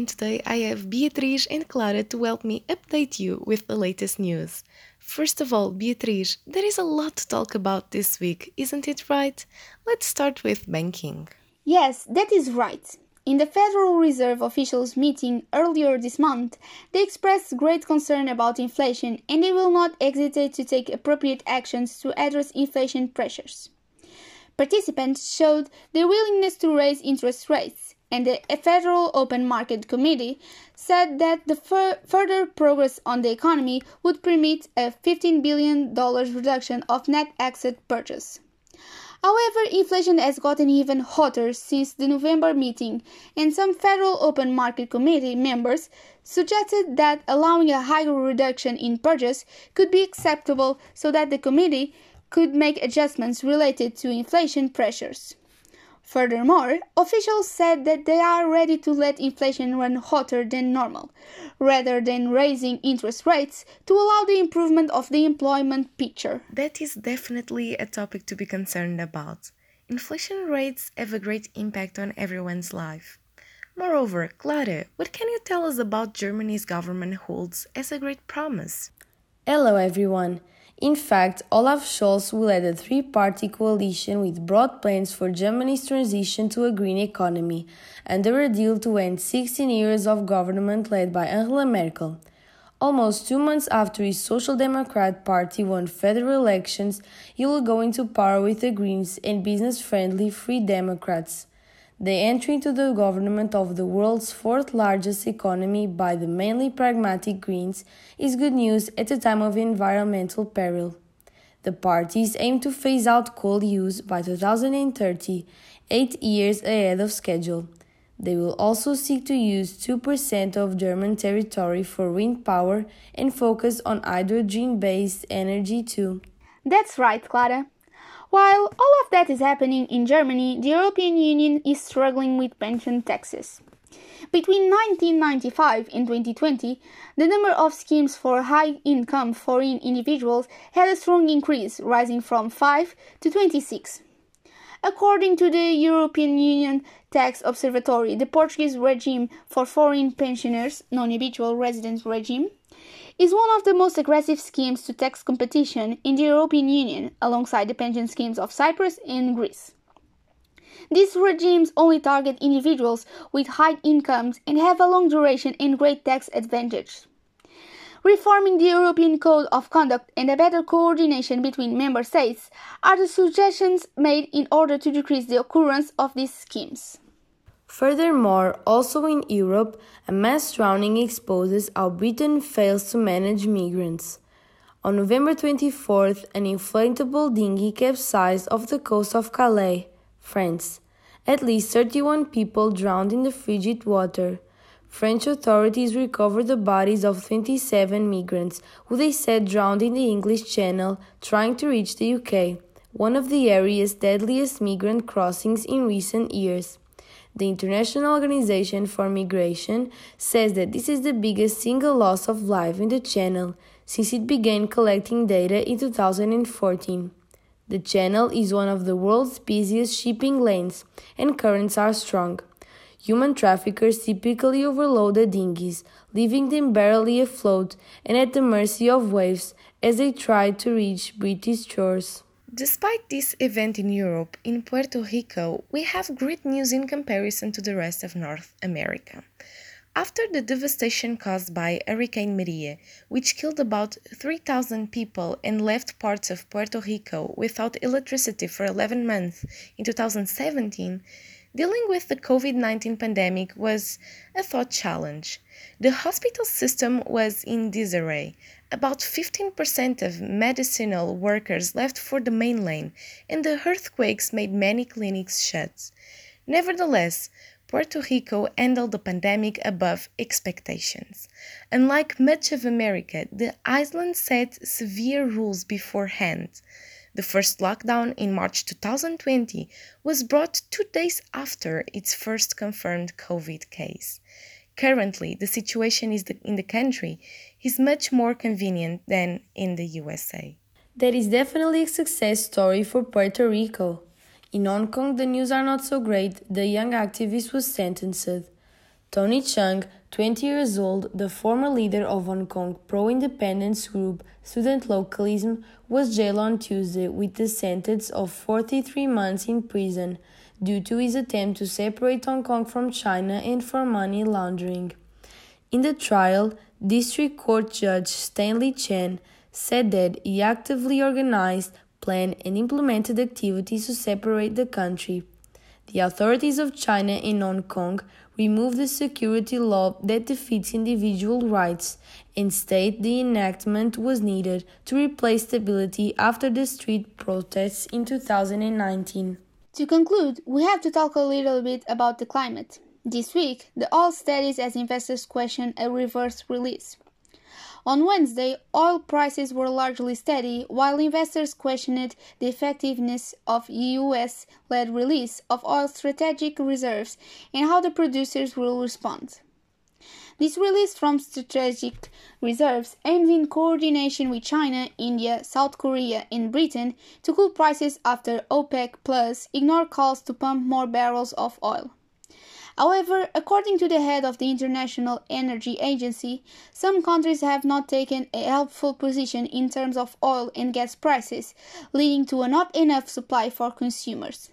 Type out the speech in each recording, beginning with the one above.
and today I have Beatriz and Clara to help me update you with the latest news. First of all, Beatriz, there is a lot to talk about this week, isn't it right? Let's start with banking. Yes, that is right. In the Federal Reserve officials meeting earlier this month, they expressed great concern about inflation and they will not hesitate to take appropriate actions to address inflation pressures. Participants showed their willingness to raise interest rates, and the Federal Open Market Committee said that the fur- further progress on the economy would permit a $15 billion reduction of net asset purchase. However, inflation has gotten even hotter since the November meeting, and some Federal Open Market Committee members suggested that allowing a higher reduction in purchase could be acceptable so that the committee could make adjustments related to inflation pressures. Furthermore, officials said that they are ready to let inflation run hotter than normal, rather than raising interest rates to allow the improvement of the employment picture. That is definitely a topic to be concerned about. Inflation rates have a great impact on everyone's life. Moreover, Clara, what can you tell us about Germany's government holds as a great promise? Hello, everyone. In fact, Olaf Scholz will lead a three party coalition with broad plans for Germany's transition to a green economy, under a deal to end 16 years of government led by Angela Merkel. Almost two months after his Social Democrat Party won federal elections, he will go into power with the Greens and business friendly Free Democrats. The entry into the government of the world's fourth largest economy by the mainly pragmatic Greens is good news at a time of environmental peril. The parties aim to phase out coal use by 2030, eight years ahead of schedule. They will also seek to use 2% of German territory for wind power and focus on hydrogen based energy too. That's right, Clara. While all of that is happening in Germany, the European Union is struggling with pension taxes. Between 1995 and 2020, the number of schemes for high income foreign individuals had a strong increase, rising from 5 to 26. According to the European Union Tax Observatory, the Portuguese regime for foreign pensioners, non habitual residence regime, is one of the most aggressive schemes to tax competition in the European Union, alongside the pension schemes of Cyprus and Greece. These regimes only target individuals with high incomes and have a long duration and great tax advantage. Reforming the European Code of Conduct and a better coordination between member states are the suggestions made in order to decrease the occurrence of these schemes. Furthermore, also in Europe, a mass drowning exposes how Britain fails to manage migrants. On November 24th, an inflatable dinghy capsized off the coast of Calais, France. At least 31 people drowned in the frigid water. French authorities recovered the bodies of 27 migrants who they said drowned in the English Channel trying to reach the UK, one of the area's deadliest migrant crossings in recent years. The International Organization for Migration says that this is the biggest single loss of life in the channel since it began collecting data in 2014. The channel is one of the world's busiest shipping lanes and currents are strong. Human traffickers typically overload the dinghies, leaving them barely afloat and at the mercy of waves as they try to reach British shores. Despite this event in Europe, in Puerto Rico, we have great news in comparison to the rest of North America. After the devastation caused by Hurricane Maria, which killed about 3,000 people and left parts of Puerto Rico without electricity for 11 months in 2017, dealing with the COVID 19 pandemic was a thought challenge. The hospital system was in disarray. About 15% of medicinal workers left for the mainland, and the earthquakes made many clinics shut. Nevertheless, Puerto Rico handled the pandemic above expectations. Unlike much of America, the island set severe rules beforehand. The first lockdown in March 2020 was brought two days after its first confirmed COVID case. Currently, the situation is the, in the country is much more convenient than in the USA. That is definitely a success story for Puerto Rico. In Hong Kong, the news are not so great. The young activist was sentenced. Tony Chung, 20 years old, the former leader of Hong Kong pro independence group Student Localism, was jailed on Tuesday with a sentence of 43 months in prison due to his attempt to separate Hong Kong from China and for money laundering. In the trial, District Court Judge Stanley Chan said that he actively organized, planned, and implemented activities to separate the country. The authorities of China and Hong Kong remove the security law that defeats individual rights and state the enactment was needed to replace stability after the street protests in 2019. To conclude, we have to talk a little bit about the climate. This week, the oil studies as investors question a reverse release. On Wednesday, oil prices were largely steady, while investors questioned the effectiveness of US led release of oil strategic reserves and how the producers will respond. This release from strategic reserves aimed in coordination with China, India, South Korea, and Britain to cool prices after OPEC Plus ignored calls to pump more barrels of oil. However, according to the head of the International Energy Agency, some countries have not taken a helpful position in terms of oil and gas prices, leading to a not enough supply for consumers.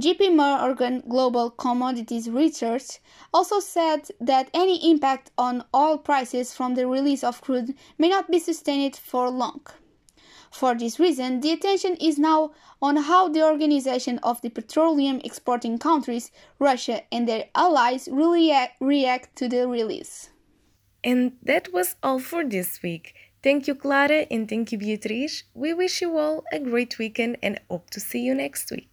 JP Morgan Global Commodities Research also said that any impact on oil prices from the release of crude may not be sustained for long. For this reason, the attention is now on how the Organization of the Petroleum Exporting Countries, Russia, and their allies will react to the release. And that was all for this week. Thank you, Clara, and thank you, Beatriz. We wish you all a great weekend and hope to see you next week.